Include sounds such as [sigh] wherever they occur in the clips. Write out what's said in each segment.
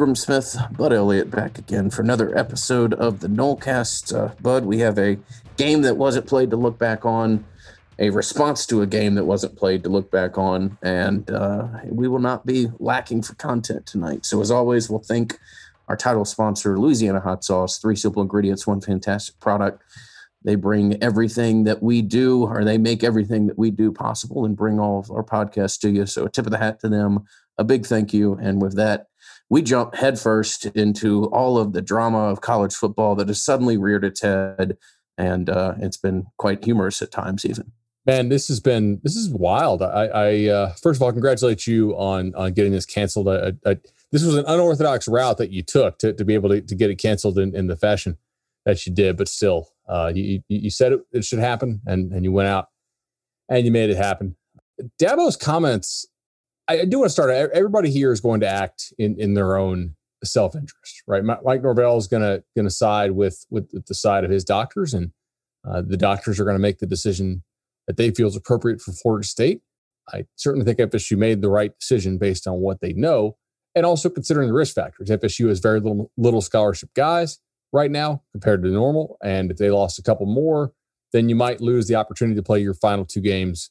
Ingram Smith, Bud Elliott back again for another episode of the Nolecast. Uh, Bud, we have a game that wasn't played to look back on, a response to a game that wasn't played to look back on, and uh, we will not be lacking for content tonight. So, as always, we'll thank our title sponsor, Louisiana Hot Sauce, three simple ingredients, one fantastic product. They bring everything that we do, or they make everything that we do possible and bring all of our podcasts to you. So, a tip of the hat to them, a big thank you. And with that, we jump headfirst into all of the drama of college football that has suddenly reared its head, and uh, it's been quite humorous at times, even. Man, this has been this is wild. I, I uh, first of all congratulate you on on getting this canceled. I, I, this was an unorthodox route that you took to, to be able to, to get it canceled in, in the fashion that you did, but still, uh, you you said it, it should happen, and and you went out and you made it happen. Dabo's comments I do want to start. Everybody here is going to act in in their own self interest, right? Mike Norvell is going to going to side with with the side of his doctors, and uh, the doctors are going to make the decision that they feel is appropriate for Florida State. I certainly think FSU made the right decision based on what they know, and also considering the risk factors. FSU has very little little scholarship guys right now compared to normal, and if they lost a couple more, then you might lose the opportunity to play your final two games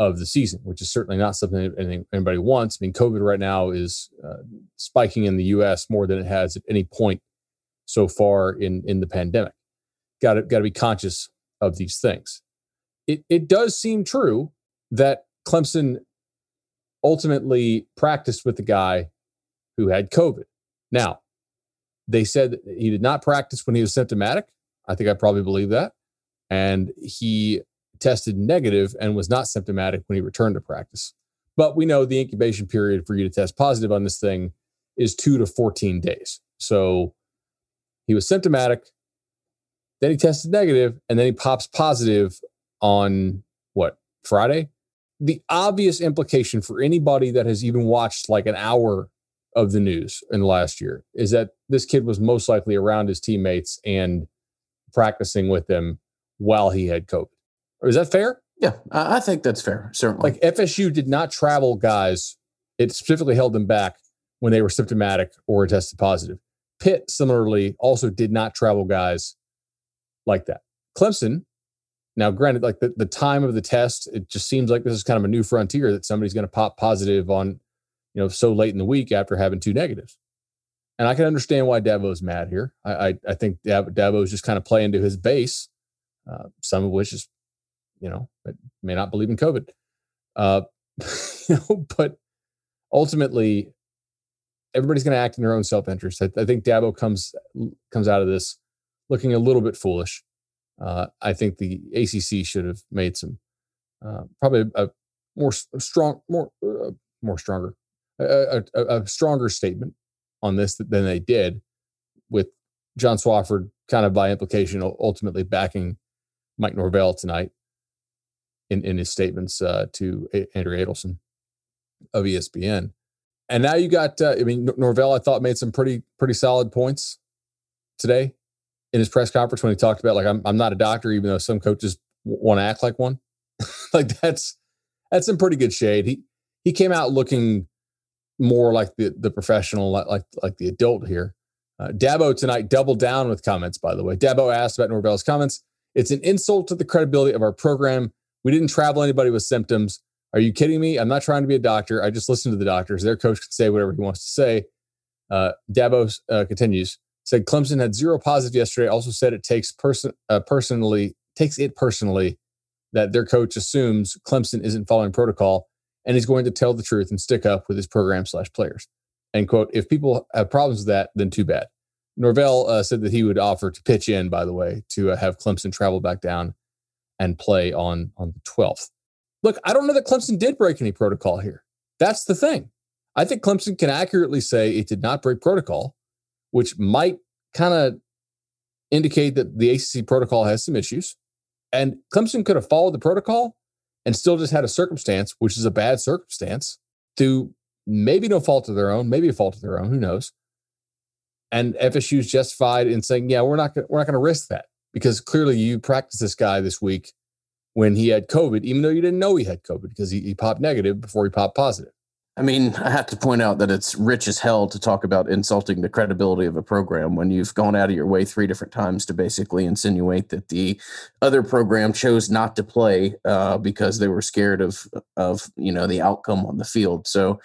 of the season, which is certainly not something anybody wants. I mean, COVID right now is uh, spiking in the U.S. more than it has at any point so far in in the pandemic. Got to got to be conscious of these things. It it does seem true that Clemson ultimately practiced with the guy who had COVID. Now, they said he did not practice when he was symptomatic. I think I probably believe that. And he tested negative and was not symptomatic when he returned to practice. But we know the incubation period for you to test positive on this thing is two to 14 days. So he was symptomatic, then he tested negative, and then he pops positive on what, Friday? The obvious implication for anybody that has even watched like an hour of the news in the last year is that this kid was most likely around his teammates and practicing with them while he had COVID. Is that fair? Yeah, I think that's fair. Certainly. Like FSU did not travel guys. It specifically held them back when they were symptomatic or tested positive. Pitt similarly also did not travel guys like that. Clemson, now granted, like the, the time of the test, it just seems like this is kind of a new frontier that somebody's going to pop positive on, you know, so late in the week after having two negatives. And I can understand why Dabo's mad here. I I, I think Dabo is just kind of playing to his base, uh, some of which is you know, may not believe in COVID. Uh, [laughs] you know, but ultimately, everybody's going to act in their own self interest. I, I, think Dabo comes comes out of this looking a little bit foolish. Uh, I think the ACC should have made some uh, probably a, a, more strong, more uh, more stronger, a, a, a, stronger statement on this than they did, with John Swofford kind of by implication ultimately backing Mike Norvell tonight in, in his statements uh, to Andrea Adelson of ESPN. And now you got, uh, I mean, Norvell, I thought made some pretty, pretty solid points today in his press conference when he talked about like, I'm, I'm not a doctor, even though some coaches want to act like one. [laughs] like that's, that's in pretty good shade. He, he came out looking more like the, the professional, like, like, the adult here. Uh, Dabo tonight doubled down with comments, by the way. Dabo asked about Norvell's comments. It's an insult to the credibility of our program we didn't travel anybody with symptoms. Are you kidding me? I'm not trying to be a doctor. I just listen to the doctors. Their coach can say whatever he wants to say. Uh, Dabo uh, continues. Said Clemson had zero positive yesterday. Also said it takes person uh, personally takes it personally that their coach assumes Clemson isn't following protocol and he's going to tell the truth and stick up with his program slash players. And quote, if people have problems with that, then too bad. Norvell uh, said that he would offer to pitch in, by the way, to uh, have Clemson travel back down and play on on the 12th. Look, I don't know that Clemson did break any protocol here. That's the thing. I think Clemson can accurately say it did not break protocol, which might kind of indicate that the ACC protocol has some issues. And Clemson could have followed the protocol and still just had a circumstance, which is a bad circumstance, to maybe no fault of their own, maybe a fault of their own, who knows. And FSU's justified in saying, yeah, we're not we're not going to risk that because clearly you practiced this guy this week when he had COVID, even though you didn't know he had COVID because he, he popped negative before he popped positive. I mean, I have to point out that it's rich as hell to talk about insulting the credibility of a program when you've gone out of your way three different times to basically insinuate that the other program chose not to play uh, because they were scared of of you know the outcome on the field. So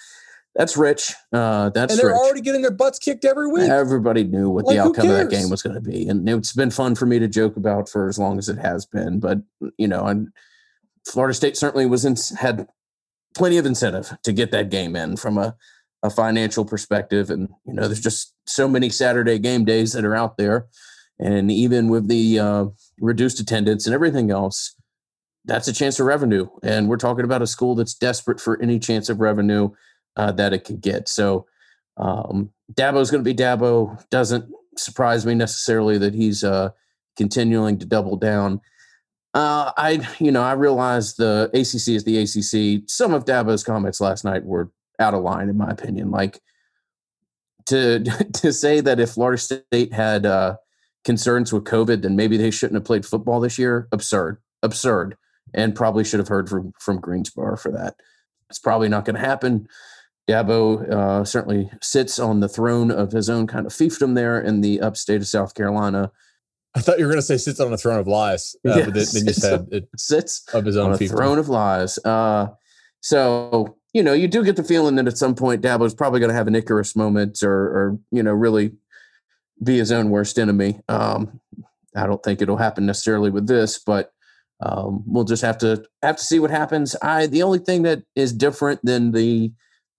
that's rich. Uh, that's and they're rich. already getting their butts kicked every week. Everybody knew what Like, the outcome of that game was going to be, and it's been fun for me to joke about for as long as it has been. But you know, and Florida State certainly was in, had plenty of incentive to get that game in from a, a financial perspective, and you know, there's just so many Saturday game days that are out there, and even with the uh, reduced attendance and everything else. That's a chance of revenue, and we're talking about a school that's desperate for any chance of revenue uh, that it could get. So, um, Dabo's going to be Dabo. Doesn't surprise me necessarily that he's uh, continuing to double down. Uh, I, you know, I realize the ACC is the ACC. Some of Dabo's comments last night were out of line, in my opinion. Like to [laughs] to say that if Florida State had uh, concerns with COVID, then maybe they shouldn't have played football this year. Absurd, absurd, and probably should have heard from from Greensboro for that. It's probably not going to happen. Dabo uh, certainly sits on the throne of his own kind of fiefdom there in the upstate of South Carolina. I thought you were going to say sits on a throne of lies, uh, but then, you said it, [laughs] Sits of his own on a fiefdom. throne of lies. Uh, so you know, you do get the feeling that at some point Dabo's probably going to have an Icarus moment, or, or you know, really be his own worst enemy. Um, I don't think it'll happen necessarily with this, but um, we'll just have to have to see what happens. I the only thing that is different than the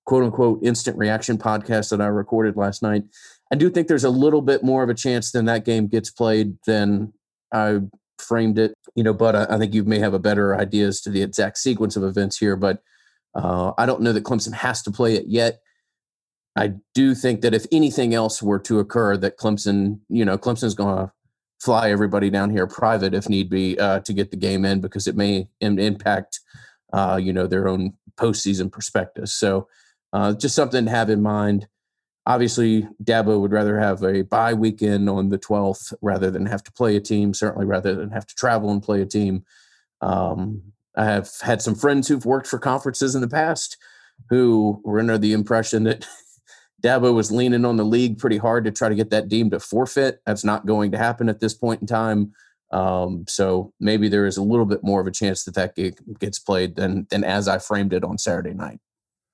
quote unquote instant reaction podcast that I recorded last night, I do think there's a little bit more of a chance than that game gets played than I framed it. You know, but I, I think you may have a better idea as to the exact sequence of events here. But uh, I don't know that Clemson has to play it yet. I do think that if anything else were to occur, that Clemson, you know, Clemson's going to fly everybody down here private if need be uh, to get the game in because it may im- impact, uh, you know, their own postseason perspectives. So uh, just something to have in mind. Obviously, Dabo would rather have a bye weekend on the 12th rather than have to play a team, certainly rather than have to travel and play a team. Um, I have had some friends who've worked for conferences in the past who were under the impression that [laughs] Dabo was leaning on the league pretty hard to try to get that deemed a forfeit. That's not going to happen at this point in time. Um, so maybe there is a little bit more of a chance that that gets played than than as I framed it on Saturday night.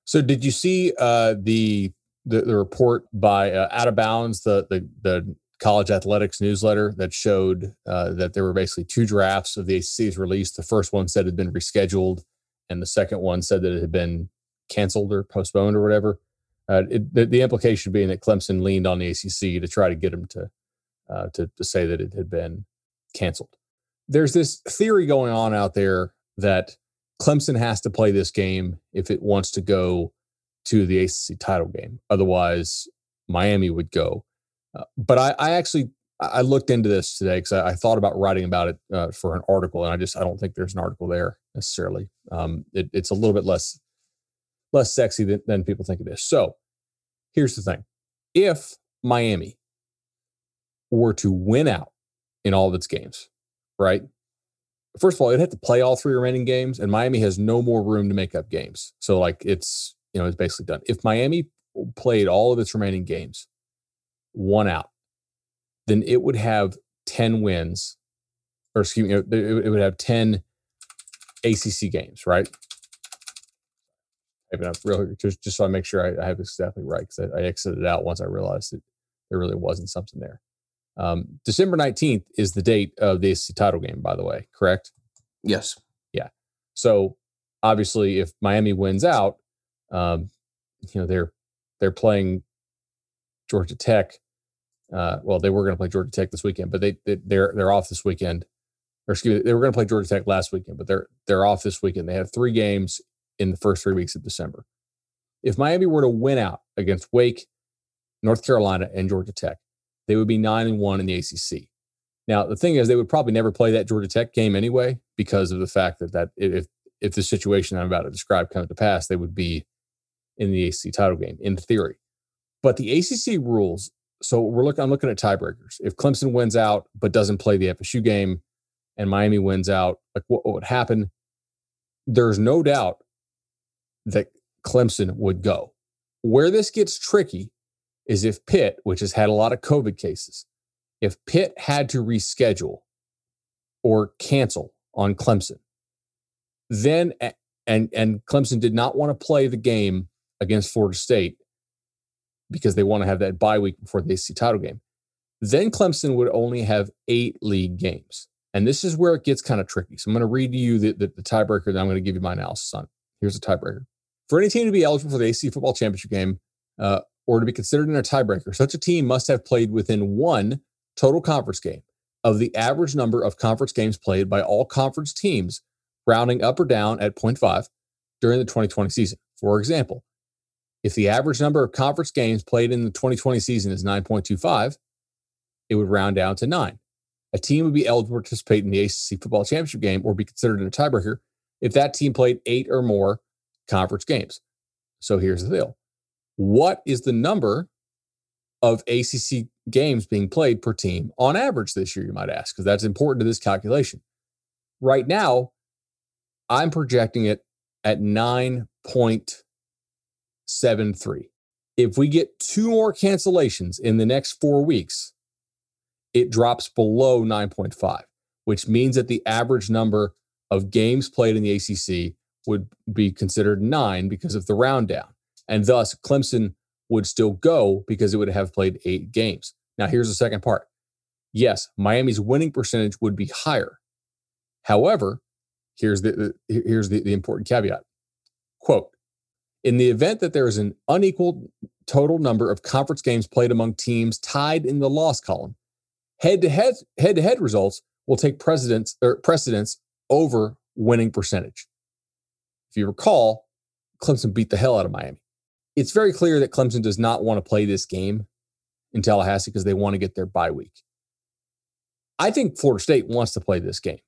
So, did you see uh, the, the the report by uh, Out of Bounds, the the the college athletics newsletter that showed uh, that there were basically two drafts of the ACC's release. The first one said it had been rescheduled, and the second one said that it had been canceled or postponed or whatever. Uh, it, the, the implication being that Clemson leaned on the ACC to try to get them to uh, to to say that it had been canceled. There's this theory going on out there that Clemson has to play this game if it wants to go to the ACC title game. Otherwise, Miami would go. Uh, but I, I actually I looked into this today because I, I thought about writing about it uh, for an article, and I just I don't think there's an article there necessarily. Um, it, it's a little bit less less sexy than, than people think it is. So here's the thing: if Miami were to win out in all of its games, right? First of all, it'd have to play all three remaining games, and Miami has no more room to make up games. So, like, it's you know, it's basically done. If Miami played all of its remaining games, one out, then it would have ten wins, or excuse me, it, would have ten ACC games, right? Maybe not really, just just so I make sure I, I have exactly right because I, I exited out once I realized that there really wasn't something there. Um, December 19th is the date of the title game, by the way, correct? Yes. Yeah. So obviously, if Miami wins out, um, you know they're they're playing Georgia Tech. Uh, well, they were going to play Georgia Tech this weekend, but they, they they're they're off this weekend. Or excuse me, they were going to play Georgia Tech last weekend, but they're they're off this weekend. They have three games in the first three weeks of December. If Miami were to win out against Wake, North Carolina, and Georgia Tech, they would be nine and one in the ACC. Now, the thing is, they would probably never play that Georgia Tech game anyway because of the fact that that if if the situation I'm about to describe comes to pass, they would be in the ACC title game in theory. But the ACC rules. So we're looking. I'm looking at tiebreakers. If Clemson wins out but doesn't play the FSU game, and Miami wins out, like what, what would happen? There's no doubt that Clemson would go. Where this gets tricky is if Pitt, which has had a lot of COVID cases, if Pitt had to reschedule or cancel on Clemson, then and and Clemson did not want to play the game against Florida State because they want to have that bye week before the ACC title game. Then Clemson would only have eight league games. And this is where it gets kind of tricky. So I'm going to read to you the, the, the tiebreaker that I'm going to give you my analysis on. Here's a tiebreaker. For any team to be eligible for the ACC football championship game uh, or to be considered in a tiebreaker, such a team must have played within one total conference game of the average number of conference games played by all conference teams, rounding up or down at 0.5 during the 2020 season. For example, if the average number of conference games played in the 2020 season is 9.25, it would round down to nine. A team would be eligible to participate in the ACC football championship game or be considered in a tiebreaker if that team played eight or more conference games. So here's the deal What is the number of ACC games being played per team on average this year, you might ask, because that's important to this calculation. Right now, I'm projecting it at 9.73. If we get two more cancellations in the next four weeks, it drops below 9.5, which means that the average number of games played in the ACC would be considered nine because of the round down. And thus, Clemson would still go because it would have played eight games. Now, here's the second part. Yes, Miami's winning percentage would be higher. However, here's the, here's the, the important caveat. Quote, in the event that there is an unequal total number of conference games played among teams tied in the loss column, head to head head to head results will take precedence or precedence over winning percentage. If you recall, Clemson beat the hell out of Miami. It's very clear that Clemson does not want to play this game in Tallahassee because they want to get their bye week. I think Florida State wants to play this game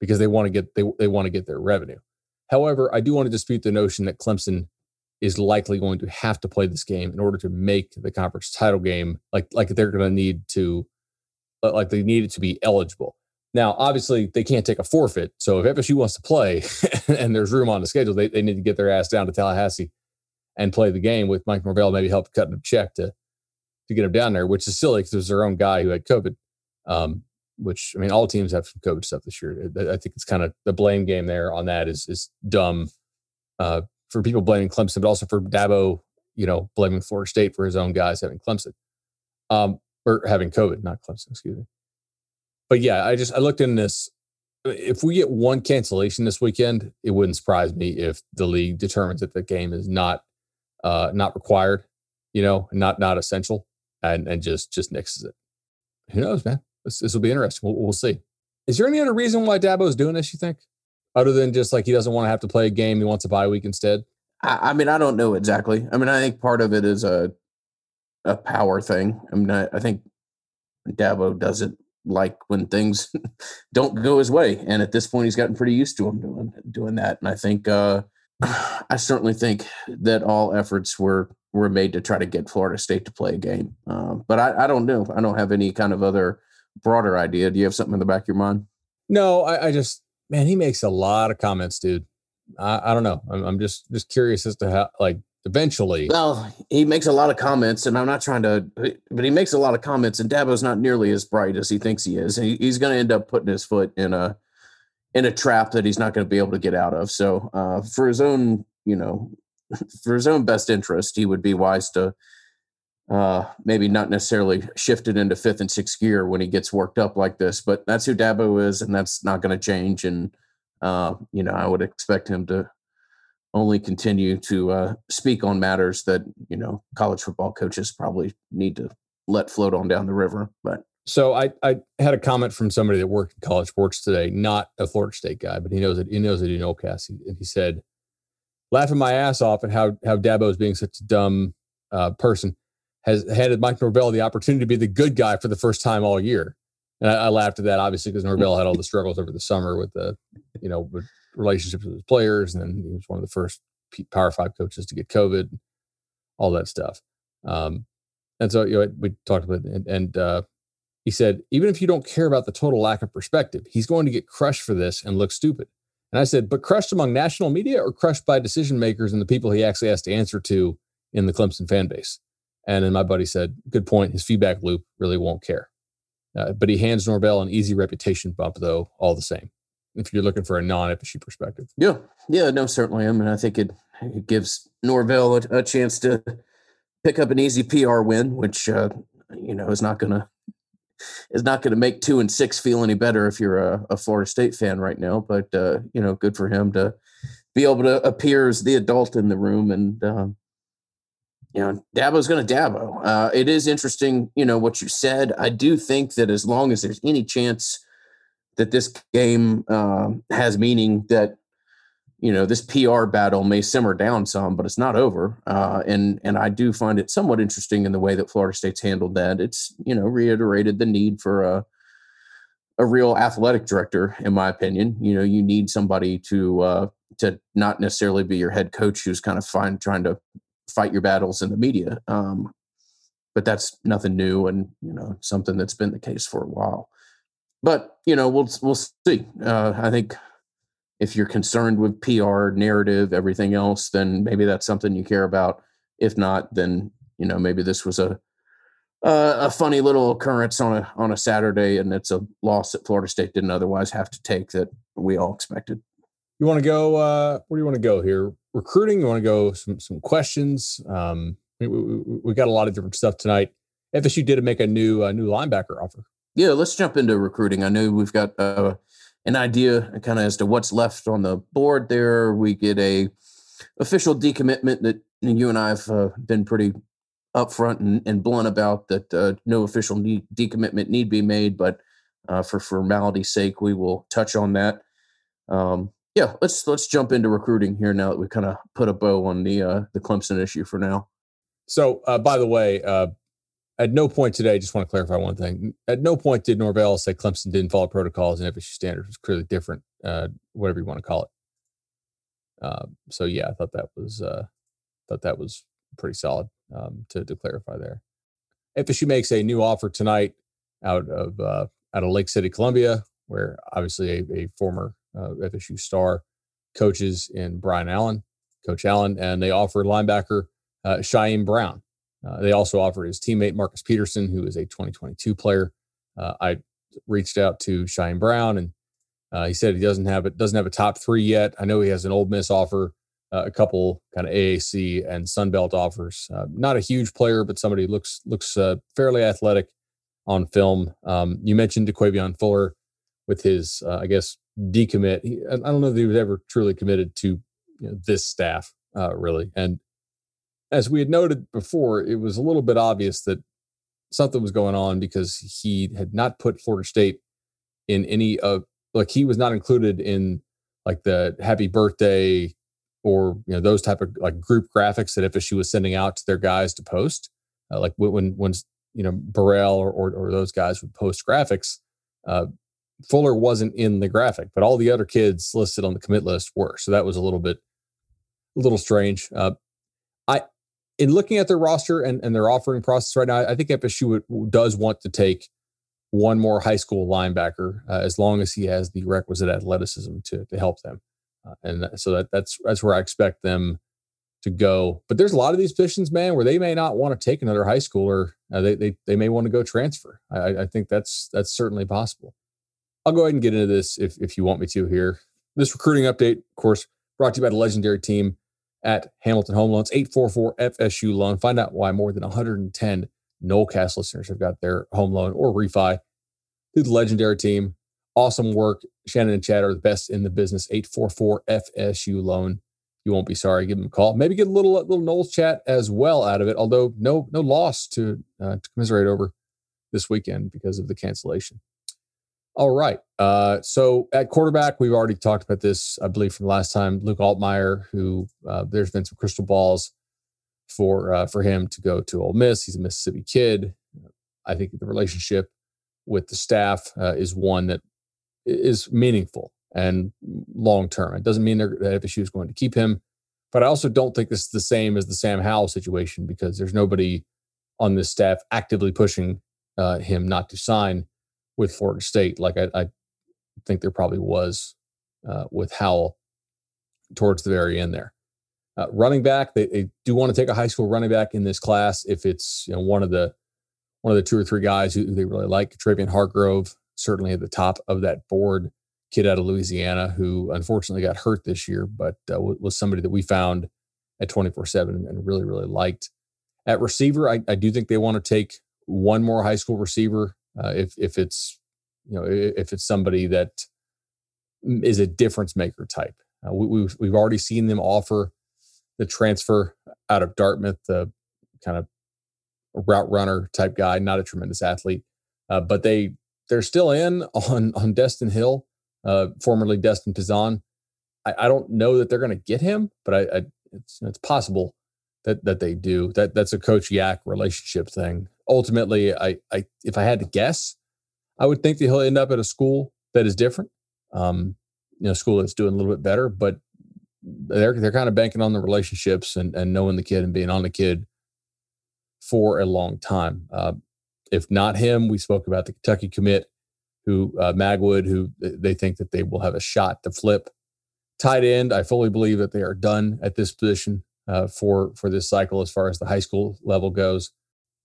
because they want to get they, they want to get their revenue. However, I do want to dispute the notion that Clemson is likely going to have to play this game in order to make the conference title game like like they're going to need to like they need it to be eligible. Now, obviously, they can't take a forfeit. So if FSU wants to play [laughs] and there's room on the schedule, they, they need to get their ass down to Tallahassee and play the game with Mike Norvell, maybe help cut a check to to get him down there, which is silly because it was their own guy who had COVID. Um, which I mean, all teams have some COVID stuff this year. I think it's kind of the blame game there on that is is dumb uh, for people blaming Clemson, but also for Dabo, you know, blaming Florida State for his own guys having Clemson. Um, or having COVID, not Clemson, excuse me. But yeah, I just I looked in this. If we get one cancellation this weekend, it wouldn't surprise me if the league determines that the game is not uh not required, you know, not not essential, and and just just nixes it. Who knows, man? This, this will be interesting. We'll, we'll see. Is there any other reason why Dabo is doing this? You think, other than just like he doesn't want to have to play a game, he wants a bye week instead? I, I mean, I don't know exactly. I mean, I think part of it is a a power thing. I mean, I, I think Dabo doesn't like when things [laughs] don't go his way, and at this point, he's gotten pretty used to him doing doing that. And I think, uh, I certainly think that all efforts were were made to try to get Florida State to play a game. Uh, but I, I don't know. I don't have any kind of other broader idea. Do you have something in the back of your mind? No, I, I just man, he makes a lot of comments, dude. I, I don't know. I'm, I'm just just curious as to how like eventually. Well, he makes a lot of comments, and I'm not trying to, but he makes a lot of comments, and Dabo's not nearly as bright as he thinks he is. He, he's going to end up putting his foot in a in a trap that he's not going to be able to get out of. So, uh, for his own, you know, [laughs] for his own best interest, he would be wise to uh, maybe not necessarily shift it into fifth and sixth gear when he gets worked up like this. But that's who Dabo is, and that's not going to change. And uh, you know, I would expect him to only continue to uh, speak on matters that you know college football coaches probably need to let float on down the river. But so I, I had a comment from somebody that worked in college sports today, not a Florida State guy, but he knows it. He knows it in Ocas, and he said, laughing my ass off at how how Dabo is being such a dumb uh, person, has handed Mike Norvell the opportunity to be the good guy for the first time all year. And I, I laughed at that, obviously, because Norvell had all the struggles over the summer with the, you know, with relationships with his players, and then he was one of the first Power Five coaches to get COVID, all that stuff. Um, and so you know, we talked about it, and, and uh, he said, even if you don't care about the total lack of perspective, he's going to get crushed for this and look stupid. And I said, but crushed among national media or crushed by decision makers and the people he actually has to answer to in the Clemson fan base? And then my buddy said, good point. His feedback loop really won't care. Uh, but he hands Norvell an easy reputation bump, though, all the same, if you're looking for a non FSU perspective. Yeah. Yeah. No, certainly. I mean, I think it, it gives Norvell a, a chance to pick up an easy PR win, which, uh, you know, is not going to is not going to make two and six feel any better if you're a, a Florida State fan right now. But uh, you know, good for him to be able to appear as the adult in the room, and um, you know, Dabo's going to Dabo. Uh, it is interesting, you know, what you said. I do think that as long as there's any chance that this game uh, has meaning, that you know this PR battle may simmer down some, but it's not over. Uh, and and I do find it somewhat interesting in the way that Florida State's handled that. It's you know reiterated the need for a a real athletic director, in my opinion. You know, you need somebody to uh, to not necessarily be your head coach who's kind of fine trying to fight your battles in the media. Um, but that's nothing new, and you know something that's been the case for a while. But you know we'll we'll see. Uh, I think if you're concerned with PR, narrative, everything else, then maybe that's something you care about. If not, then you know maybe this was a uh, a funny little occurrence on a on a Saturday, and it's a loss that Florida State didn't otherwise have to take that we all expected. You want to go? Uh, where do you want to go here? Recruiting. You want to go some some questions? Um, we, we, we, got a lot of different stuff tonight. FSU did make a new uh, new linebacker offer. Yeah, let's jump into recruiting. I know we've got uh, an idea kind of as to what's left on the board there. We get a official decommitment that you and I have uh, been pretty upfront and, and blunt about that uh, no official need, decommitment need be made, but uh, for formality's sake, we will touch on that. Um, yeah, let's let's jump into recruiting here now that we kind of put a bow on the uh, the Clemson issue for now. So, uh, by the way, uh, at no point today, I just want to clarify one thing. At no point did Norvell say Clemson didn't follow protocols and FSU standards was clearly different, uh, whatever you want to call it. Uh, so yeah, I thought that was uh, thought that was pretty solid um, to, to clarify there. FSU makes a new offer tonight out of uh, out of Lake City, Columbia, where obviously a, a former uh, FSU star coaches in Brian Allen, Coach Allen, and they offer linebacker uh, Shyheim Brown. Uh, they also offered his teammate Marcus Peterson, who is a 2022 player. Uh, I reached out to Shyheim Brown, and uh, he said he doesn't have it doesn't have a top three yet. I know he has an Ole Miss offer, uh, a couple kind of AAC and Sunbelt offers. Uh, not a huge player, but somebody looks looks fairly athletic on film. Um, you mentioned DeQuavion Fuller with his, I guess, decommit. He, I don't know that he was ever truly committed to you know, this staff, really, and as we had noted before, it was a little bit obvious that something was going on because he had not put Florida State in any of like he was not included in like the happy birthday or you know those type of like group graphics that FSU was sending out to their guys to post. Uh, like when when you know Burrell or, or, or those guys would post graphics, uh, Fuller wasn't in the graphic, but all the other kids listed on the commit list were. So that was a little bit a little strange. Uh, in looking at their roster and, and their offering process right now, I think FSU does want to take one more high school linebacker uh, as long as he has the requisite athleticism to to help them, uh, and so that that's that's where I expect them to go. But there's a lot of these positions, man, where they may not want to take another high schooler. Uh, they they they may want to go transfer. I, I think that's that's certainly possible. I'll go ahead and get into this if if you want me to here. This recruiting update, of course, brought to you by the legendary team at Hamilton Home Loans, 844 FSU loan. Find out why more than 110 Nolecast listeners have got their home loan or refi through the legendary team. Awesome work. Shannon and Chad are the best in the business. 844 FSU loan. You won't be sorry. Give them a call. Maybe get a little little Noles chat as well out of it. Although no no loss to uh, to commiserate over this weekend because of the cancellation. All right. Uh, so at quarterback, we've already talked about this, I believe, from the last time. Luke Altmyer, who uh, there's been some crystal balls for uh, for him to go to Ole Miss. He's a Mississippi kid. I think the relationship with the staff uh, is one that is meaningful and long term. It doesn't mean that FSU is going to keep him, but I also don't think this is the same as the Sam Howell situation because there's nobody on this staff actively pushing uh, him not to sign with Florida State, like I, I think there probably was uh, with Howell towards the very end there. Uh, running back, they, they, do want to take a high school running back in this class if it's you know one of the one of the two or three guys who, they really like. Travian Hargrove certainly at the top of that board. Kid out of Louisiana who unfortunately got hurt this year, but uh, was somebody that we found at 24 7 and really, really liked. At receiver, I, I do think they want to take one more high school receiver uh, if if it's you know if it's somebody that is a difference maker type. Uh, we, we've we've already seen them offer the transfer out of Dartmouth, the kind of route runner type guy, not a tremendous athlete, uh, but they they're still in [laughs] on on Destin Hill, uh, formerly Destin Pizan. I, I, don't know that they're going to get him, but I, I, it's it's possible that that they do. That that's a coach yak relationship thing. Ultimately, I I if I had to guess, I would think that he'll end up at a school that is different. Um, you know, school that's doing a little bit better, but they're they're kind of banking on the relationships and and knowing the kid and being on the kid for a long time. Uh, if not him, we spoke about the Kentucky commit, who uh, Magwood, who they think that they will have a shot to flip. Tight end, I fully believe that they are done at this position uh, for for this cycle as far as the high school level goes.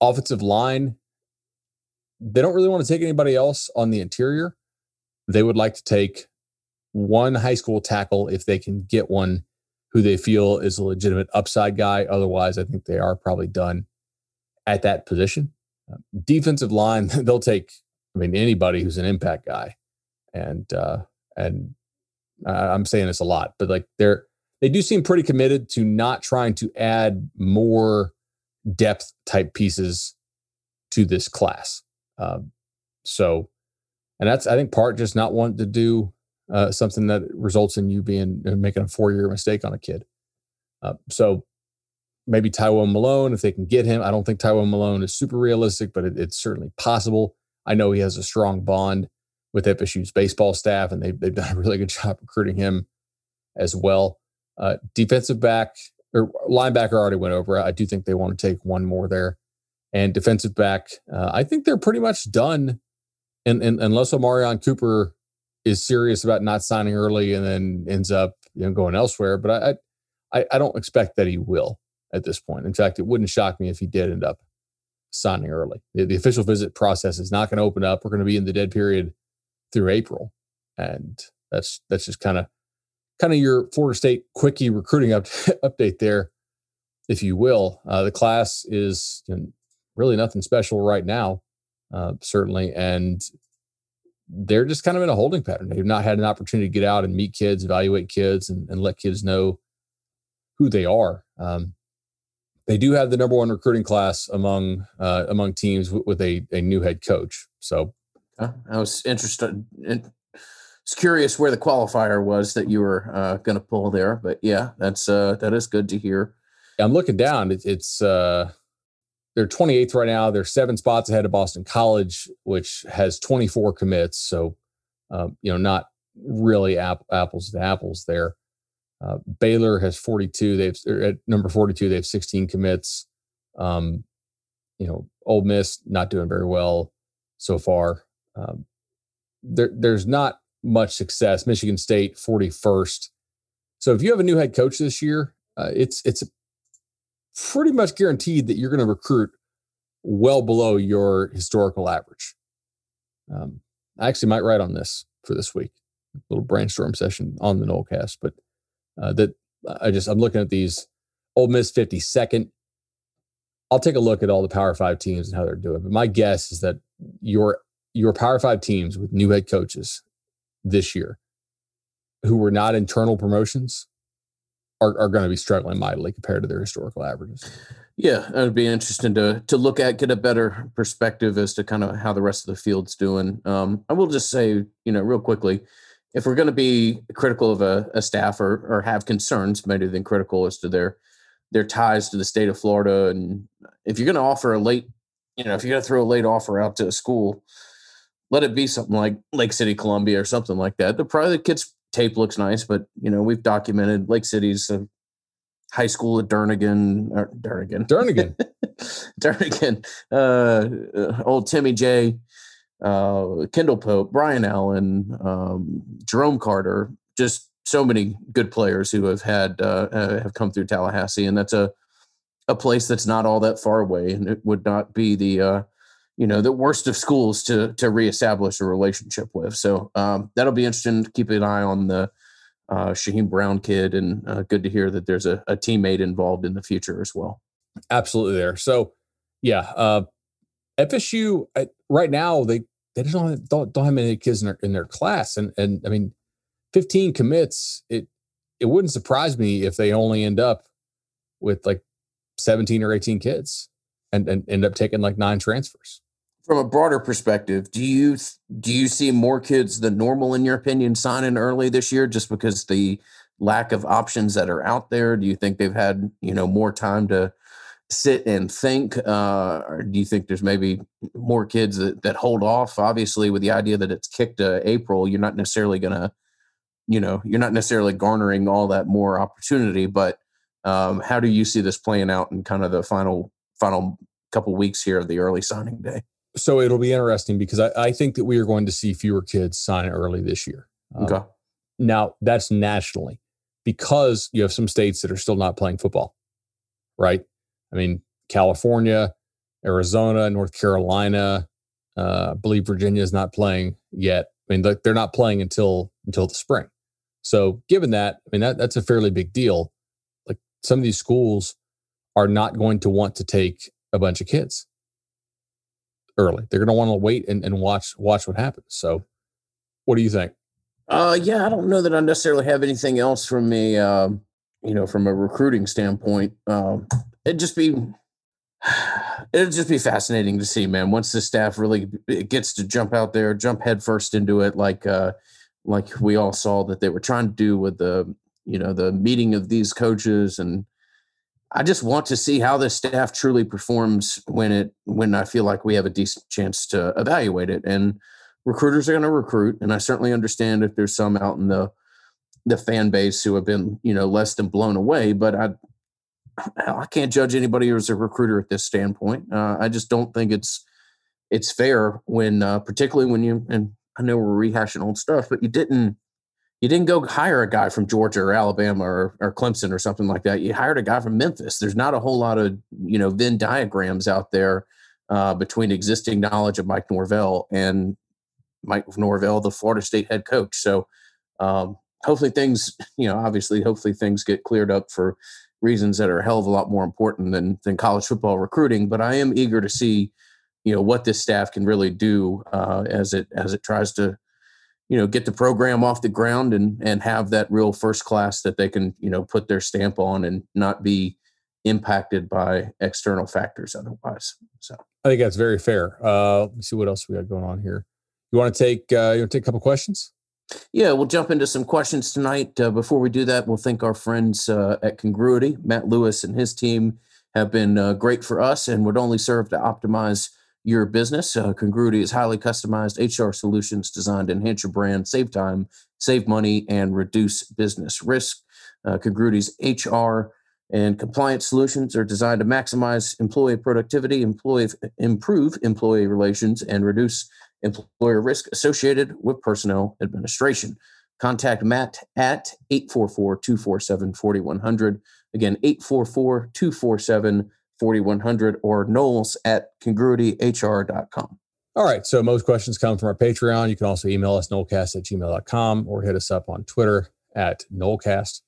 Offensive line, they don't really want to take anybody else on the interior. They would like to take one high school tackle if they can get one who they feel is a legitimate upside guy. Otherwise, I think they are probably done at that position. Uh, defensive line, [laughs] they'll take. I mean, anybody who's an impact guy, and uh, and I'm saying this a lot, but like they're they do seem pretty committed to not trying to add more depth type pieces to this class. Um, so, and that's I think part just not wanting to do uh, something that results in you being uh, making a four year mistake on a kid. Uh, so maybe Tywone Malone, if they can get him. I don't think Tywone Malone is super realistic, but it, it's certainly possible. I know he has a strong bond with FSU's baseball staff, and they've, they've done a really good job recruiting him as well. Uh, defensive back or linebacker already went over. I do think they want to take one more there. And defensive back, uh, I think they're pretty much done. And, and unless Omarion Cooper is serious about not signing early and then ends up you know going elsewhere, but I I, I don't expect that he will at this point. In fact, it wouldn't shock me if he did end up signing early. The, the official visit process is not going to open up. We're going to be in the dead period through April, and that's that's just kind of kind of your Florida State quickie recruiting up, [laughs] update there, if you will. Uh, the class is really nothing special right now, uh, certainly, and they're just kind of in a holding pattern. They've not had an opportunity to get out and meet kids, evaluate kids, and, and let kids know who they are. Um, they do have the number one recruiting class among uh, among teams w- with a, a new head coach. So I was interested. Was curious where the qualifier was that you were uh, going to pull there, but yeah, that's uh, that is good to hear. I'm looking down. It, it's uh, they're 28th right now. They're seven spots ahead of Boston College, which has 24 commits. So, um, you know, not really ap- apples to apples there. Uh, Baylor has 42. They've at number 42. They have 16 commits. Um, you know, Ole Miss not doing very well so far. Um, there, there's not much success. Michigan State 41st. So if you have a new head coach this year, uh, it's it's pretty much guaranteed that you're going to recruit well below your historical average. Um, I actually might write on this for this week, a little brainstorm session on the Nolecast. But uh, that I just I'm looking at these. Ole Miss 52nd. I'll take a look at all the Power Five teams and how they're doing. But my guess is that your your Power Five teams with new head coaches this year, who were not internal promotions, are, are going to be struggling mightily compared to their historical averages. Yeah, it would be interesting to to look at, get a better perspective as to kind of how the rest of the field's doing. Um, I will just say, you know, real quickly, if we're going to be critical of a, a staff or or have concerns, maybe than critical as to their their ties to the state of Florida, and if you're going to offer a late, you know, if you're going to throw a late offer out to a school, let it be something like Lake City, Columbia, or something like that. The probably the kids tape looks nice, but you know we've documented Lake City's high school at Durnigan, or Durnigan, Durnigan, [laughs] Durnigan, uh, uh, old Timmy J, uh, Kendall Pope, Brian Allen, um, Jerome Carter, just so many good players who have had uh, uh, have come through Tallahassee, and that's a a place that's not all that far away, and it would not be the uh, you know the worst of schools to to reestablish a relationship with. So um, that'll be interesting to keep an eye on the uh, Shyheim Brown kid, and uh, good to hear that there's a, a, teammate involved in the future as well. Absolutely, there. So yeah, uh, FSU right now they they don't, don't don't have many kids in their in their class, and and I mean, 15 commits. It it wouldn't surprise me if they only end up with like 17 or 18 kids and, and end up taking like nine transfers from a broader perspective, do you do you see more kids than normal in your opinion signing early this year just because the lack of options that are out there? Do you think they've had you know more time to sit and think, uh, or do you think there's maybe more kids that, that hold off? Obviously, with the idea that it's kicked to April, you're not necessarily to, you know, you're not necessarily garnering all that more opportunity. But um, how do you see this playing out in kind of the final final couple weeks here of the early signing day? So it'll be interesting because I, I, think that we are going to see fewer kids sign early this year. Um, okay. Now that's nationally because you have some states that are still not playing football, right? I mean, California, Arizona, North Carolina, uh, I believe Virginia is not playing yet. I mean, they're not playing until until the spring. So, given that, I mean that that's a fairly big deal. Like some of these schools are not going to want to take a bunch of kids early. They're going to want to wait and, and watch watch what happens. So, what do you think? Uh, yeah, I don't know that I necessarily have anything else from a um, you know from a recruiting standpoint. Um, it'd just be [sighs] it'd just be fascinating to see, man. Once the staff really gets to jump out there, jump headfirst into it, like uh, like we all saw that they were trying to do with the you know the meeting of these coaches and I just want to see how this staff truly performs when it when I feel like we have a decent chance to evaluate it. And recruiters are going to recruit, and I certainly understand if there's some out in the the fan base who have been you know less than blown away. But I I can't judge anybody as a recruiter at this standpoint. Uh, I just don't think it's it's fair when uh, particularly when you and I know we're rehashing old stuff, but you didn't you didn't go hire a guy from Georgia or Alabama or, or Clemson or something like that. You hired a guy from Memphis. There's not a whole lot of you know Venn diagrams out there uh, between existing knowledge of Mike Norvell and Mike Norvell, the Florida State head coach. So um, hopefully things, [laughs] you know, obviously, hopefully things get cleared up for reasons that are a hell of a lot more important than than college football recruiting. But I am eager to see, you know, what this staff can really do uh, as it as it tries to you know get the program off the ground and and have that real first class that they can you know put their stamp on and not be impacted by external factors otherwise so. I think that's very fair. Uh let me see what else we got going on here. You want to take uh you want to take a couple questions? Yeah we'll jump into some questions tonight. Uh, before we do that we'll thank our friends uh, at congruity. Matt lewis and his team have been uh, great for us and would only serve to optimize your business. Uh, Congruity is highly customized HR solutions designed to enhance your brand, save time, save money, and reduce business risk. Uh, Congruity's HR and compliance solutions are designed to maximize employee productivity, employee, improve employee relations, and reduce employer risk associated with personnel administration. Contact Matt at 844 247 4100. Again, 844 247 4100 or Knowles at congruityhr.com. All right. So most questions come from our Patreon. You can also email us, nolecast at gmail.com or hit us up on Twitter at nolecast.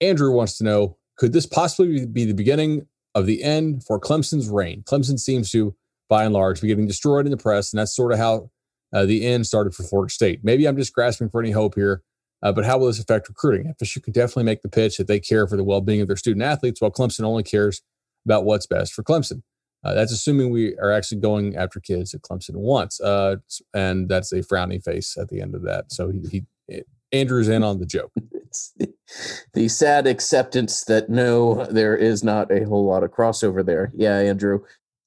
Andrew wants to know could this possibly be the beginning of the end for Clemson's reign? Clemson seems to, by and large, be getting destroyed in the press, and that's sort of how uh, the end started for Florida State. Maybe I'm just grasping for any hope here, uh, but how will this affect recruiting? FSU can definitely make the pitch that they care for the well being of their student athletes, while Clemson only cares about what's best for Clemson. Uh, that's assuming we are actually going after kids that Clemson wants, uh, and that's a frowny face at the end of that. So he, he eh, Andrew's in on the joke. [laughs] It's the, the sad acceptance that no, there is not a whole lot of crossover there. Yeah, Andrew.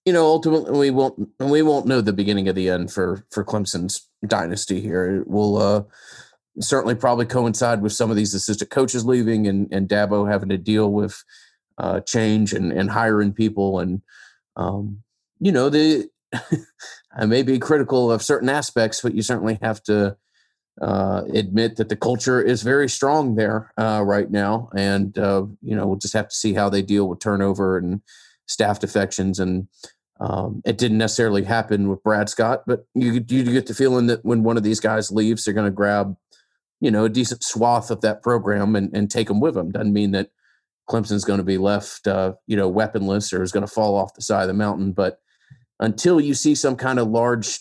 You know, ultimately we won't we won't know the beginning of the end for for Clemson's dynasty here. It will uh, certainly probably coincide with some of these assistant coaches leaving and and Dabo having to deal with uh, change and, and hiring people. And, um, you know, the, [laughs] I may be critical of certain aspects, but you certainly have to uh, admit that the culture is very strong there uh, right now, and uh, you know we'll just have to see how they deal with turnover and staff defections. And um, it didn't necessarily happen with Brad Scott, but you you get the feeling that when one of these guys leaves, they're going to grab you know a decent swath of that program and, and take them with them. Doesn't mean that Clemson's going to be left uh, you know weaponless or is going to fall off the side of the mountain, but until you see some kind of large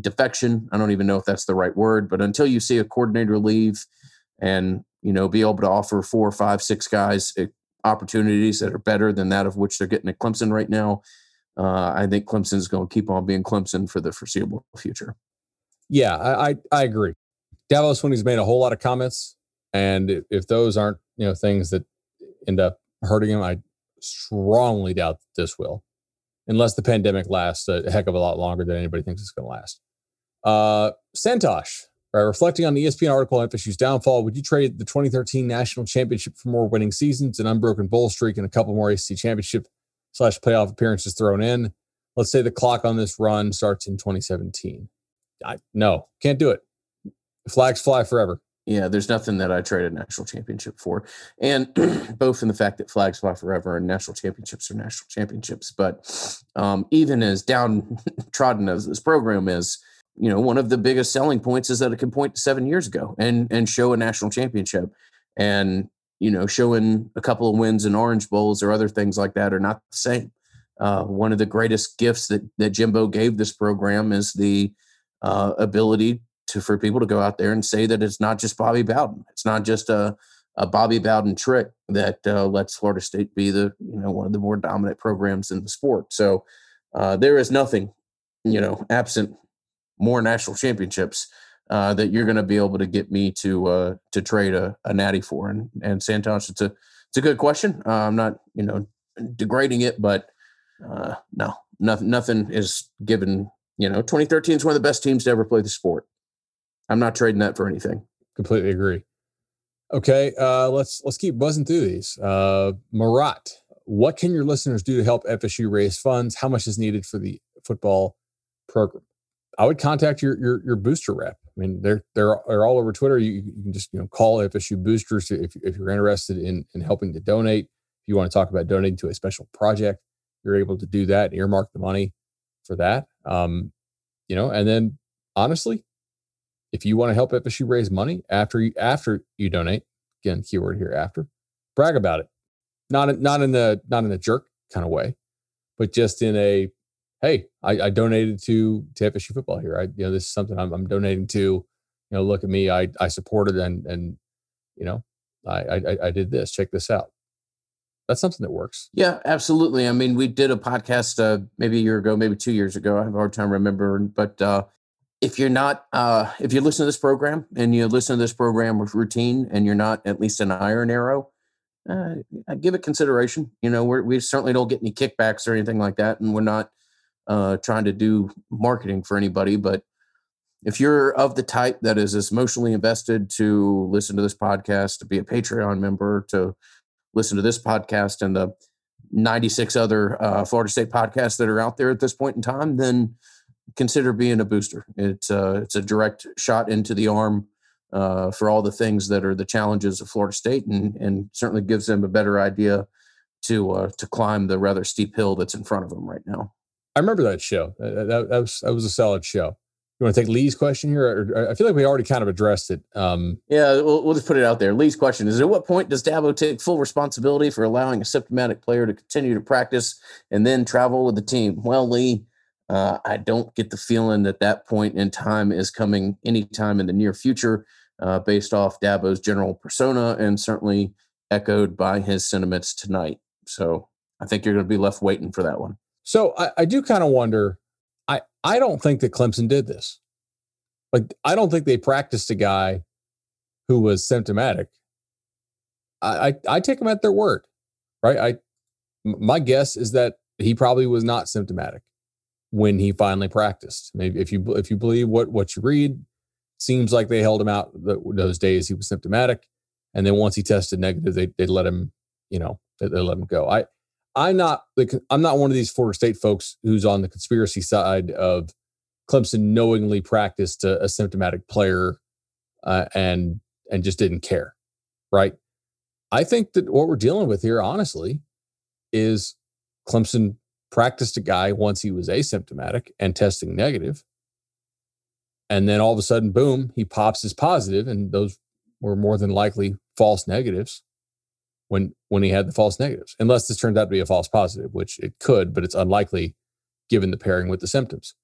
defection. I don't even know if that's the right word, but until you see a coordinator leave and you know be able to offer four, five, six guys eh, opportunities that are better than that of which they're getting at Clemson right now, uh, I think Clemson's going to keep on being Clemson for the foreseeable future. Yeah, I, I, I agree. Dabo Swinney's made a whole lot of comments, and if those aren't you know things that end up hurting him, I strongly doubt that this will, unless the pandemic lasts a heck of a lot longer than anybody thinks it's going to last. Uh, Santosh, right, reflecting on the ESPN article on FSU's downfall, would you trade the 2013 national championship for more winning seasons, an unbroken bowl streak, and a couple more ACC championship slash playoff appearances thrown in? Let's say the clock on this run starts in 2017. I, no, can't do it. Flags fly forever. Yeah, there's nothing that I trade a national championship for. And [clears throat] both in the fact that flags fly forever and national championships are national championships. But um, even as downtrodden [laughs] as this program is, you know, one of the biggest selling points is that it can point to seven years ago and and show a national championship, and you know, showing a couple of wins in Orange Bowls or other things like that are not the same. Uh, one of the greatest gifts that that Jimbo gave this program is the uh, ability to for people to go out there and say that it's not just Bobby Bowden, it's not just a a Bobby Bowden trick that uh, lets Florida State be the you know one of the more dominant programs in the sport. So uh, there is nothing you know absent more national championships uh, that you're going to be able to get me to uh, to trade a, a natty for. And and Santosh, it's a it's a good question. Uh, I'm not you know degrading it, but uh, no, nothing nothing is given. You know, 2013 is one of the best teams to ever play the sport. I'm not trading that for anything. Completely agree. Okay, uh, let's let's keep buzzing through these. Uh, Marat, what can your listeners do to help FSU raise funds? How much is needed for the football program? I would contact your your, your booster rep. I mean, they're they're they're all over Twitter. You, you can just you know call FSU boosters if if you're interested in in helping to donate. If you want to talk about donating to a special project, you're able to do that. Earmark the money for that. Um, you know, and then honestly, if you want to help FSU raise money after you after you donate, again, keyword here after, brag about it. Not not in the not in the jerk kind of way, but just in a hey, I, I donated to to FSU football here. I you know this is something I'm, I'm donating to. You know, look at me. I I supported and and you know I I, I did this. Check this out. That's something that works. Yeah, absolutely. I mean, we did a podcast uh, maybe a year ago, maybe two years ago. I have a hard time remembering, but uh, if you're not uh, if you listen to this program and you listen to this program with routine and you're not at least an iron arrow uh, give it consideration. You know we certainly don't get any kickbacks or anything like that and we're not uh, trying to do marketing for anybody, but if you're of the type that is as emotionally invested to listen to this podcast, to be a Patreon member, to listen to this podcast and the 96 other uh, Florida State podcasts that are out there at this point in time, then consider being a booster. It's uh, it's a direct shot into the arm uh, for all the things that are the challenges of Florida State, and and certainly gives them a better idea to uh, to climb the rather steep hill that's in front of them right now. I remember that show. That, that, was that was a solid show. You want to take Lee's question here? Or, I feel like we already kind of addressed it. Um, yeah, we'll, we'll just put it out there. Lee's question is: At what point does Dabo take full responsibility for allowing a symptomatic player to continue to practice and then travel with the team? Well, Lee, uh, I don't get the feeling that that point in time is coming anytime in the near future, uh, based off Dabo's general persona and certainly echoed by his sentiments tonight. So I think you're going to be left waiting for that one. So I, I do kind of wonder. I I don't think that Clemson did this. Like I don't think they practiced a guy who was symptomatic. I I, I take them at their word, right? I my guess is that he probably was not symptomatic when he finally practiced. If you if you believe what what you read, seems like they held him out the, those days he was symptomatic, and then once he tested negative, they they let him, you know, they, they let him go. I I'm not the I'm not one of these Florida State folks who's on the conspiracy side of Clemson knowingly practiced a, a symptomatic player uh, and and just didn't care, right? I think that what we're dealing with here, honestly, is Clemson practiced a guy once he was asymptomatic and testing negative, and then all of a sudden, boom, he pops as positive, and those were more than likely false negatives when when he had the false negatives, unless this turned out to be a false positive, which it could, but it's unlikely given the pairing with the symptoms.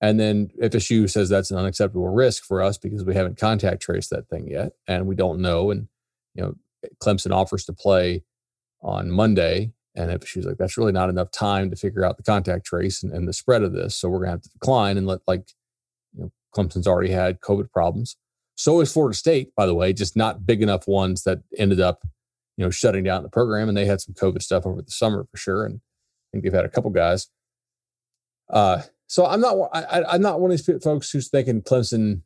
And then FSU says that's an unacceptable risk for us because we haven't contact traced that thing yet, and we don't know. And you know, Clemson offers to play on Monday, and FSU's like, that's really not enough time to figure out the contact trace and, and the spread of this, so we're gonna have to decline and let like, you know, Clemson's already had COVID problems. So is Florida State, by the way, just not big enough ones that ended up, you know, shutting down the program, and they had some COVID stuff over the summer for sure, and I think they've had a couple guys. Uh, so I'm not I, am not one of these folks who's thinking Clemson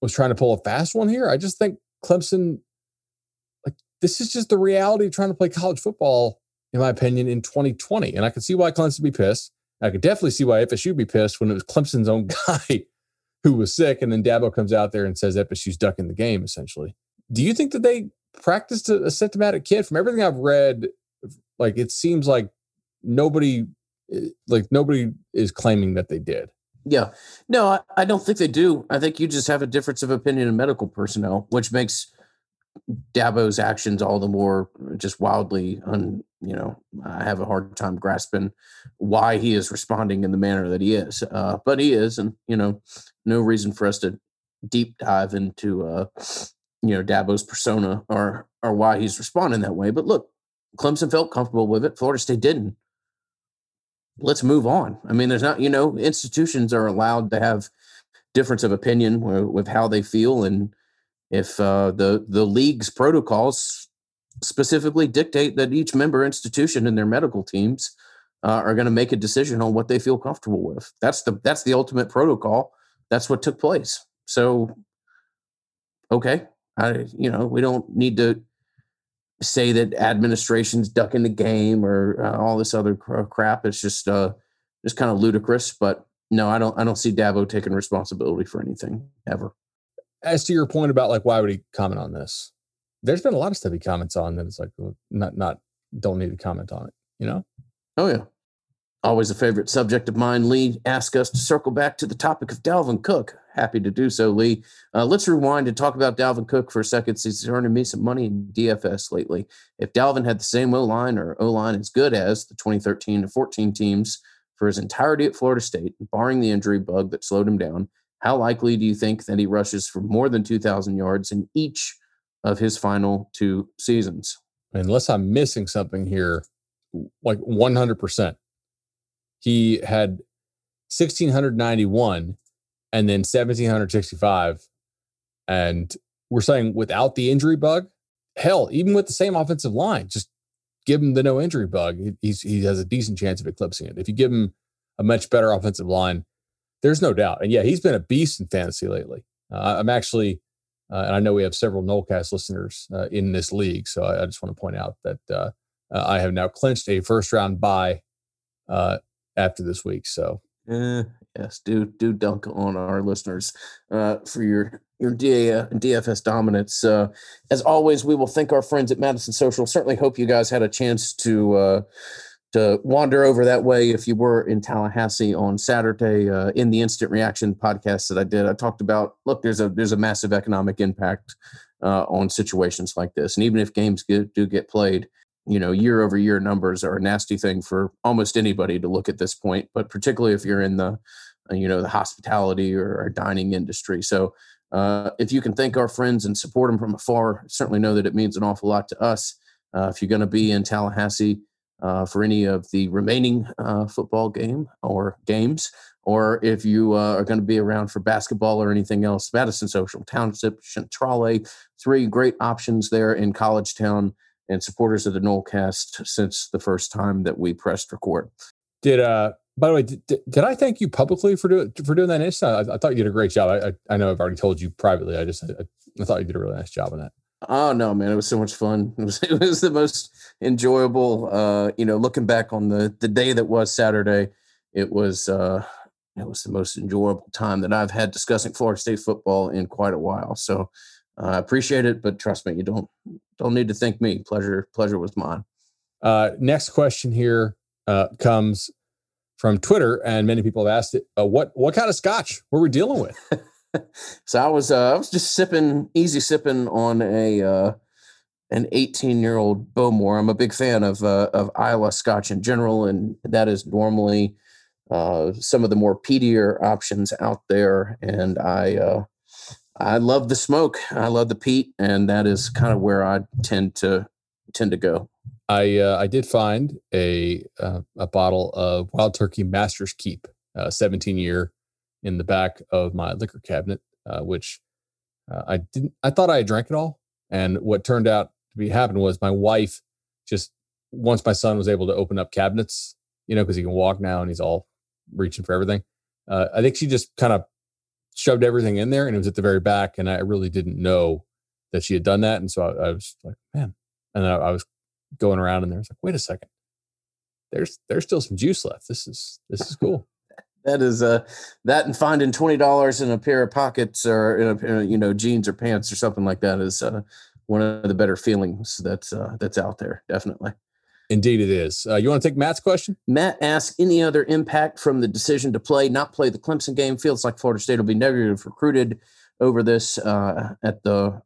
was trying to pull a fast one here. I just think Clemson, like this is just the reality of trying to play college football, in my opinion, in 2020. And I can see why Clemson would be pissed. I could definitely see why FSU would be pissed when it was Clemson's own [laughs] guy who was sick, and then Dabo comes out there and says FSU's ducking the game. Essentially, do you think that they practiced a, a symptomatic kid? From everything I've read, like it seems like nobody Eh, like nobody is claiming that they did. Yeah. No, I, I, don't think they do. I think you just have a difference of opinion in medical personnel, which makes Dabo's actions all the more just wildly un, you know, I have a hard time grasping why he is responding in the manner that he is. Uh, but he is, and you know, no reason for us to deep dive into uh, you know, Dabo's persona or or why he's responding that way. But look, Clemson felt comfortable with it. Florida State didn't let's move on. I mean, there's not, you know, institutions are allowed to have difference of opinion with how they feel, and if uh, the the league's protocols specifically dictate that each member institution and their medical teams uh, are going to make a decision on what they feel comfortable with. That's the that's the ultimate protocol. That's what took place. So, okay, I you know we don't need to say that administration's ducking the game or uh, all this other crap. It's just uh, just kind of ludicrous. But no, I don't. I don't see Dabo taking responsibility for anything ever. As to your point about like why would he comment on this? There's been a lot of stuff he comments on that it's like not not don't need to comment on it. You know? Oh yeah. Always a favorite subject of mine. Lee asked us to circle back to the topic of Dalvin Cook. Happy to do so, Lee. Uh, let's rewind and talk about Dalvin Cook for a second. He's earning me some money in DFS lately. If Dalvin had the same O line or O line as good as the 2013 to 14 teams for his entirety at Florida State, barring the injury bug that slowed him down, how likely do you think that he rushes for more than 2,000 yards in each of his final two seasons? Unless I'm missing something here, like 100% he had 1691 and then 1765 and we're saying without the injury bug? Hell even with the same offensive line just give him the no injury bug. He's, he has a decent chance of eclipsing it. If you give him a much better offensive line there's no doubt and yeah he's been a beast in fantasy lately uh, i'm actually uh, and i know we have several Nolecast listeners uh, in this league so I, I, just want to point out that uh, uh, i have now clinched a first round bye uh, after this week. So uh, yes, do do dunk on our listeners for your your DFS dominance. As always, we will thank our friends at Madison Social. Certainly, hope you guys had a chance to to wander over that way if you were in Tallahassee on Saturday. Uh, in the Instant Reaction podcast that I did, I talked about look, there's a there's a massive economic impact uh, on situations like this, and even if games get, do get played you know year over year numbers are a nasty thing for almost anybody to look at this point but particularly if you're in the uh, you know the hospitality or, dining industry. So uh, if you can thank our friends and support them from afar certainly know that it means an awful lot to us. Uh, if you're going to be in tallahassee uh, for any of the remaining uh, football game or games or if you uh, are going to be around for basketball or anything else madison social township centrale three great options there in college town and supporters of the Nolecast since the first time that we pressed record. Did uh by the way, did, did I thank you publicly for doing for doing that? I, I thought you did a great job. I, I, I know I've already told you privately. I just I, I, thought you did a really nice job on that. Oh no, man! It was so much fun. [laughs] It was it was the most enjoyable. Uh, you know, looking back on the the day that was Saturday, it was uh, it was the most enjoyable time that I've had discussing Florida State football in quite a while. So uh, I appreciate it, but trust me, you don't don't need to thank me. Pleasure pleasure was mine. Uh, next question here uh, comes from Twitter, and many people have asked it. Uh, what what kind of scotch were we dealing with? [laughs] [laughs] so I was uh, I was just sipping, easy sipping on a uh, an 18 year old Bowmore. I'm a big fan of uh, of Islay Scotch in general, and that is normally uh, some of the more peatier options out there. And I uh, I love the smoke, I love the peat, and that is kind of where I tend to tend to go. I uh, I did find a a bottle of Wild Turkey Master's Keep, uh, 17 year, in the back of my liquor cabinet, uh, which uh, I didn't. I thought I had drank it all, and what turned out to be happened was my wife just once my son was able to open up cabinets, you know, because he can walk now and he's all reaching for everything. Uh, I think she just kind of shoved everything in there, and it was at the very back, and I really didn't know that she had done that, and so I, I was like, man, and I, I was going around, and there was like, wait a second, there's there's still some juice left. This is this is cool. That is uh that and finding twenty dollars in a pair of pockets or in a, a, you know jeans or pants or something like that is uh, one of the better feelings that's uh, that's out there. Definitely. Indeed, it is. Uh, you want to take Matt's question? Matt asks any other impact from the decision to play, not play the Clemson game. Feels like Florida State will be negative recruited over this uh, at the.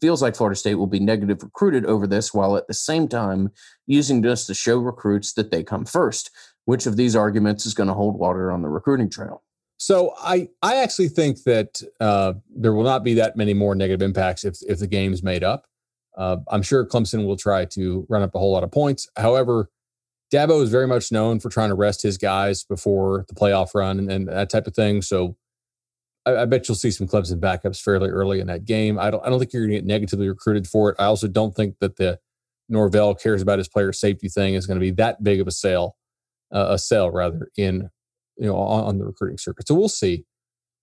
Feels like Florida State will be negative recruited over this, while at the same time using this to show recruits that they come first. Which of these arguments is going to hold water on the recruiting trail? So I I actually think that uh, there will not be that many more negative impacts if if the game's made up. Uh, I'm sure Clemson will try to run up a whole lot of points. However, Dabo is very much known for trying to rest his guys before the playoff run and, and that type of thing. So I, I, bet you'll see some Clemson backups fairly early in that game. I don't I don't think you're going to get negatively recruited for it. I also don't think that the Norvell cares about his player safety thing is going to be that big of a sale, uh, a sale rather in you know on, on, the recruiting circuit. So we'll see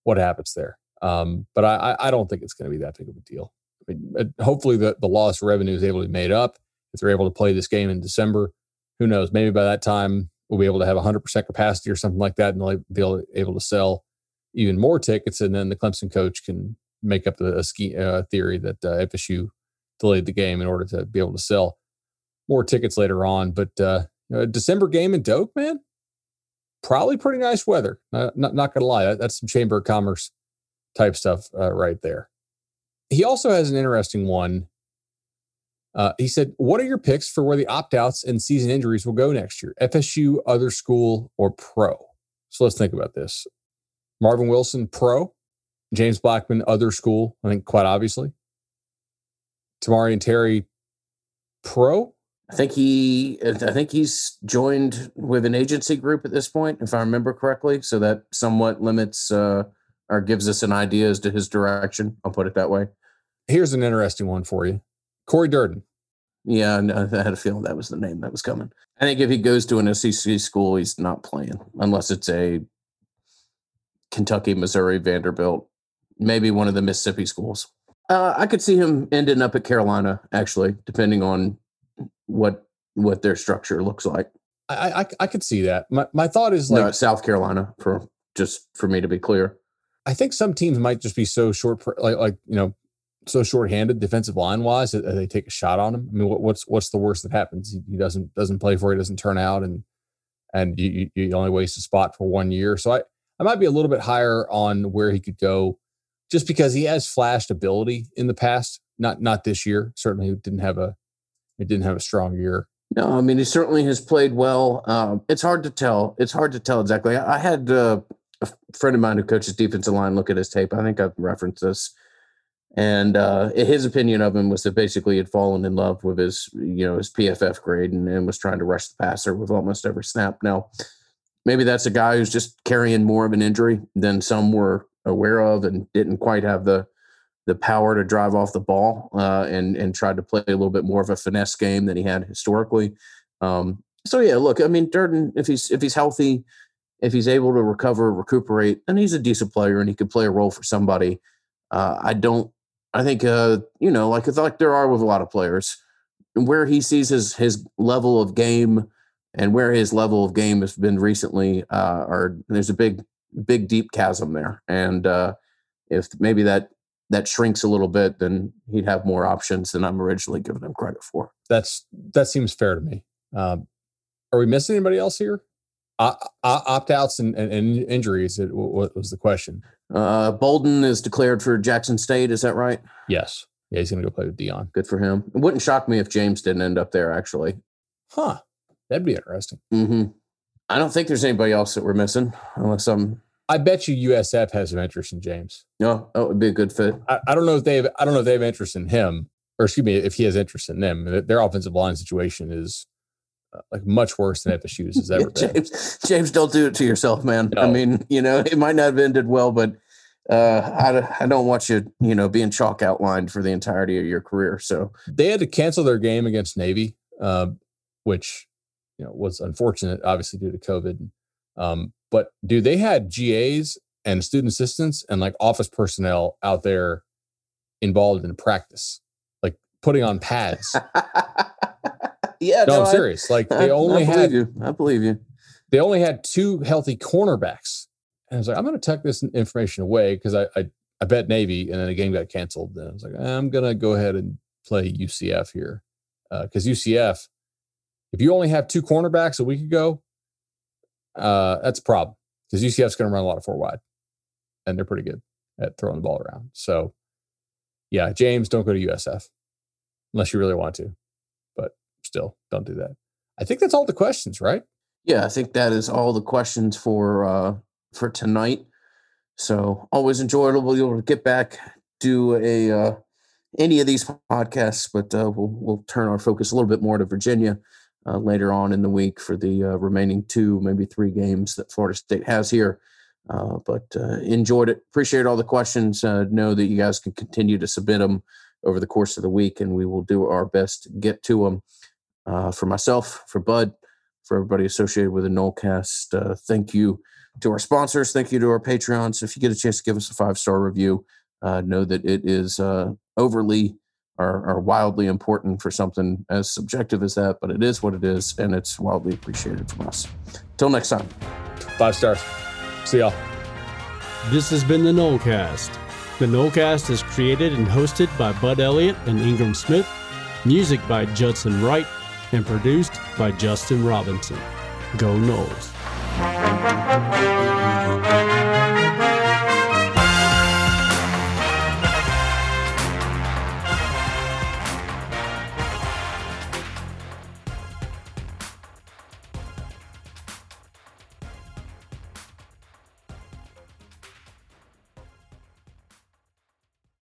what happens there. Um, but I, I don't think it's going to be that big of a deal. I mean, hopefully the, the lost revenue is able to be made up if they're able to play this game in December. Who knows? Maybe by that time we'll be able to have 100% capacity or something like that, and they'll be able to sell even more tickets. And then the Clemson coach can make up a, a ski uh, theory that uh, FSU delayed the game in order to be able to sell more tickets later on. But uh, December game in Doak, man, probably pretty nice weather. not, not gonna lie, that, that's some Chamber of Commerce type stuff uh, right there. He also has an interesting one. Uh, he said, What are your picks for where the opt outs and season injuries will go next year? FSU, other school, or pro? So let's think about this. Marvin Wilson, pro. James Blackman, other school, I think quite obviously. Tamorrion Terry, pro. I think he, I think he's joined with an agency group at this point, if I remember correctly. So that somewhat limits uh, or gives us an idea as to his direction. I'll put it that way. Here's an interesting one for you Cory Durden. Yeah, I had a feeling that was the name that was coming. I think if he goes to an SEC school, he's not playing unless it's a Kentucky, Missouri, Vanderbilt, maybe one of the Mississippi schools. Uh, I could see him ending up at Carolina, actually, depending on what what their structure looks like. I I, I could see that. My my thought is like no, South Carolina for just for me to be clear. I think some teams might just be so short, like like you know, so short-handed defensive line wise that uh, they take a shot on him. I mean, what, what's what's the worst that happens? He, he, doesn't doesn't play for, he doesn't turn out, and and you, you only waste a spot for one year. So I I might be a little bit higher on where he could go, just because he has flashed ability in the past. Not not this year. Certainly didn't have a it didn't have a strong year. No, I mean he certainly has played well. Um, it's hard to tell. It's hard to tell exactly. I, I had uh, a friend of mine who coaches defensive line look at his tape. I think I've referenced this, and uh, his opinion of him was that basically he'd fallen in love with his, you know, his PFF grade and, and was trying to rush the passer with almost every snap. Now, maybe that's a guy who's just carrying more of an injury than some were aware of and didn't quite have the the power to drive off the ball uh, and and tried to play a little bit more of a finesse game than he had historically. Um, so yeah, look, I mean, Durden, if he's if he's healthy, if he's able to recover, recuperate, and he's a decent player and he could play a role for somebody. Uh, I don't. I think uh, you know, like like there are with a lot of players, where he sees his his level of game and where his level of game has been recently, uh, or there's a big big deep chasm there, and uh, if maybe that that shrinks a little bit, then he'd have more options than I'm originally giving him credit for. That's that seems fair to me. Um, are we missing anybody else here? Uh, opt outs and, and, and, injuries. It, what was the question? Uh, Bolden is declared for Jackson State. Is that right? Yes. Yeah, he's going to go play with Deion. Good for him. It wouldn't shock me if James didn't end up there. Actually. Huh. That'd be interesting. Mm-hmm. I don't think there's anybody else that we're missing, unless I'm. I bet you USF has some interest in James. No, that would be a good fit. I, I don't know if they have. I don't know if they have interest in him, or excuse me, if he has interest in them. Their offensive line situation is uh, like much worse than FSU's has [laughs] ever yeah, James, been. James, don't do it to yourself, man. No. I mean, you know, it might not have ended well, but uh, I, I don't want you, you know, being chalk outlined for the entirety of your career. So they had to cancel their game against Navy, uh, which you know was unfortunate, obviously due to COVID. Um, but dude, they had GAs and student assistants and like office personnel out there involved in practice, like putting on pads. [laughs] yeah, no, no I'm serious. Like they [laughs] only I had you. I believe you. They only had two healthy cornerbacks. And I was like, I'm going to tuck this information away because I, I I bet Navy, and then the game got canceled. And I was like, I'm going to go ahead and play UCF here because uh, UCF if you only have two cornerbacks a week ago, uh, that's a problem because UCF's going to run a lot of four wide, and they're pretty good at throwing the ball around. So, yeah, James, don't go to USF unless you really want to, but still, don't do that. I think that's all the questions, right? Yeah, I think that is all the questions for uh, for tonight. So always enjoyable to get back, do a uh, any of these podcasts, but uh, we'll we'll turn our focus a little bit more to Virginia uh, later on in the week for the uh, remaining two, maybe three games that Florida State has here. Uh, but uh, enjoyed it. Appreciate all the questions. Uh, know that you guys can continue to submit them over the course of the week, and we will do our best to get to them. Uh, for myself, for Bud, for everybody associated with the Nolecast, thank you to our sponsors. Thank you to our Patreons. If you get a chance to give us a five star review, know that it is overly are, are wildly important for something as subjective as that, but it is what it is, and it's wildly appreciated from us. Till next time. Five stars. See y'all. This has been the Nolecast. The Nolecast is created and hosted by Bud Elliott and Ingram Smith, music by Judson Wright, and produced by Justin Robinson. Go Noles.